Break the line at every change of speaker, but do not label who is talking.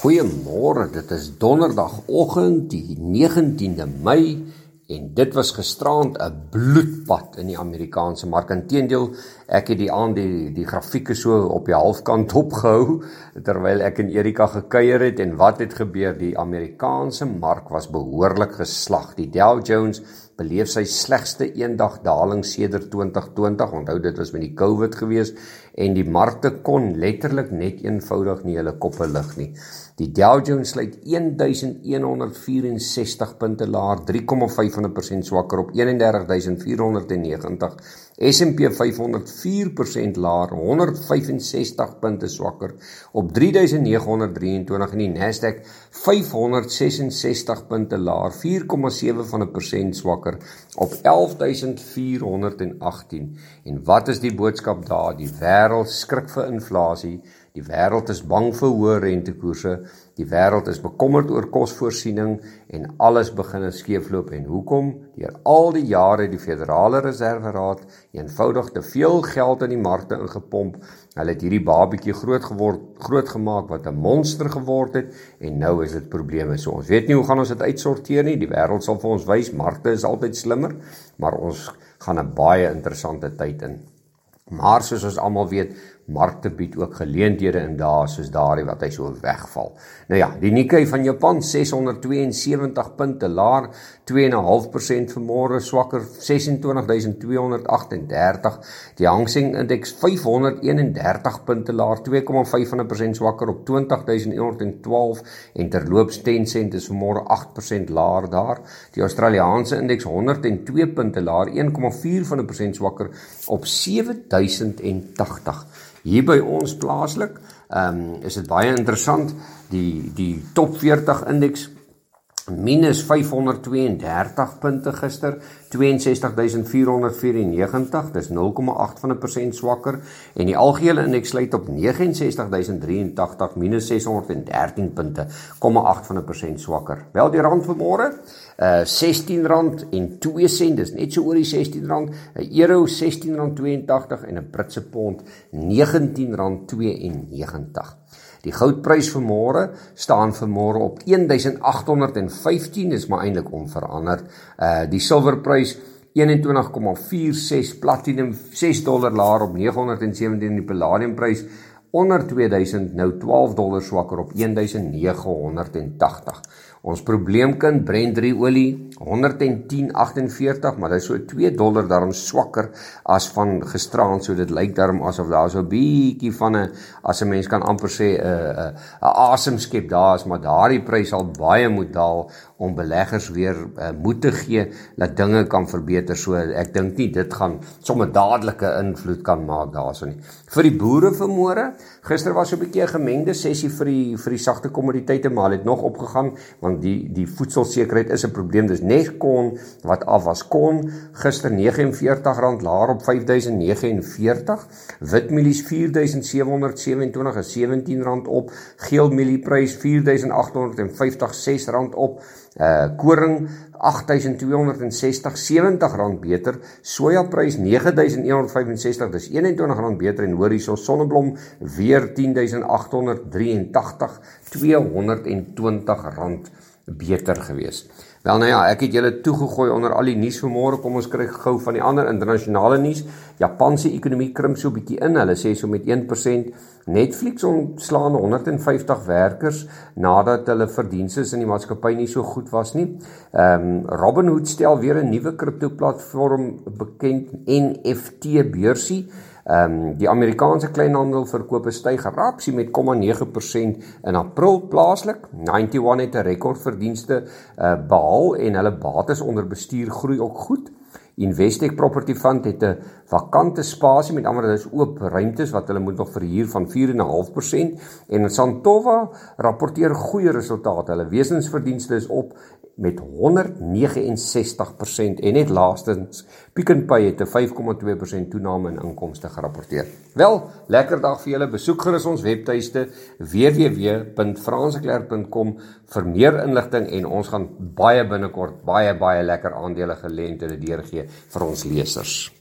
Goeiemôre, dit is donderdagoggend die 19de Mei en dit was gisteraand 'n bloedpad in die Amerikaanse mark. Inteendeel, ek het die aand die die grafieke so op die halfkant opgehou terwyl ek en Erika gekuier het en wat het gebeur? Die Amerikaanse mark was behoorlik geslag. Die Dow Jones beleef sy slegste eendag daling sedert 2020. Onthou dit was met die COVID gewees en die markte kon letterlik net eenvoudig nie hulle koppe lig nie. Die Dow Jones sluit 1164 punte laer, 3,5% swakker op 31490. S&P 500 4% laer, 165 punte swakker op 3923 en die Nasdaq 566 punte laer, 4,7% swakker op 11418. En wat is die boodskap daar? Die wêreld skrik vir inflasie. Die wêreld is bang vir hoë rentekoerse. Die wêreld is bekommerd oor kosvoorsiening en alles begin skeefloop en hoekom? Deur al die jare die Federale Reserve Raad eenvoudig te veel geld in die markte ingepomp. Hulle het hierdie babietjie groot geword, groot gemaak wat 'n monster geword het en nou is dit probleme. So ons weet nie hoe gaan ons dit uitsorteer nie. Die wêreld sal vir ons wys markte is altyd slimmer, maar ons gaan 'n baie interessante tyd in. Maar soos ons almal weet, markte bied ook geleenthede in dae soos daardie wat hy so wegval. Nou ja, die Nikkei van Japan 672 punte laer 2.5% vanmôre swakker 26238. Die Hang Seng indeks 531 punte laer 2,5% swakker op 20112 en terloops Tencent is vanmôre 8% laer daar. Die Australiese indeks 102 punte laer 1,4% swakker op 7080 hier by ons plaaslik. Ehm um, is dit baie interessant die die top 40 indeks minus 532 punte gister 62494 dis 0,8 van 'n persent swakker en die algehele indeks sluit op 69083 minus 613 punte 0,8 van 'n persent swakker. Wel die rand vanmôre uh R16 en 2 sent dis net so oor die R16 'n euro R16.82 en 'n Britse pond R19.92 Die goudprys vir môre staan vir môre op 1815, dis maar eintlik onveranderd. Uh die silwerprys 21,46 platinum 6 dollar laer op 917 en die palladiumprys onder 2000 nou 12 dollar swakker op 1980. Ons probleemkind Brent olie 110.48, maar dit is so 2 dollar daarom swakker as van gisteraand, so dit lyk daarom asof daar so 'n bietjie van 'n as 'n mens kan amper sê 'n 'n 'n asemskep daar is, maar daardie prys sal baie moet daal om beleggers weer uh, moed te gee dat dinge kan verbeter. So ek dink nie dit gaan sommer dadelike invloed kan maak daarso nie. Vir die boere vanmôre, gister was so 'n bietjie 'n gemengde sessie vir die vir die sagte kommoditeite, maar het nog opgegaan want die die voedselsekerheid is 'n probleem. Dis net kon wat af was kon gister R49 laer op 5049. Witmielies R4727 is R17 op. Geelmielieprys R4850 R6 op. Uh koring 8260 70 rand beter sojaprys 9165 dis 21 rand beter en hoor hierso sonneblom weer 10883 220 rand beter gewees. Wel nou ja, ek het julle toegegooi onder al die nuus van môre. Kom ons kyk gou van die ander internasionale nuus. Japanse ekonomie krimp so bietjie in. Hulle sê so met 1%. Netflix ontslaan 150 werkers nadat hulle verdienste in die maatskappy nie so goed was nie. Ehm um, Robinhood stel weer 'n nuwe kriptoplatform bekend NFT beursie. Ehm um, die Amerikaanse kleinhandelverkope styg rapsie met 0,9% in April plaaslik. 91 het 'n rekordverdienste uh, behaal en hulle bates onder bestuur groei ook goed. Investec Property Fund het 'n vakante spasie met ander dis oop ruimtes wat hulle moet nog verhuur van 4.5% en Santova rapporteer goeie resultate. Hulle wesensverdienste is op met 169% en net laastens Pick n Pay het 'n 5,2% toename in inkomste gerapporteer. Wel, lekker dag vir julle. Besoek gerus ons webtuiste www.franseklerk.com vir meer inligting en ons gaan baie binnekort baie baie lekker aandele geleenthede deurgee vir ons lesers.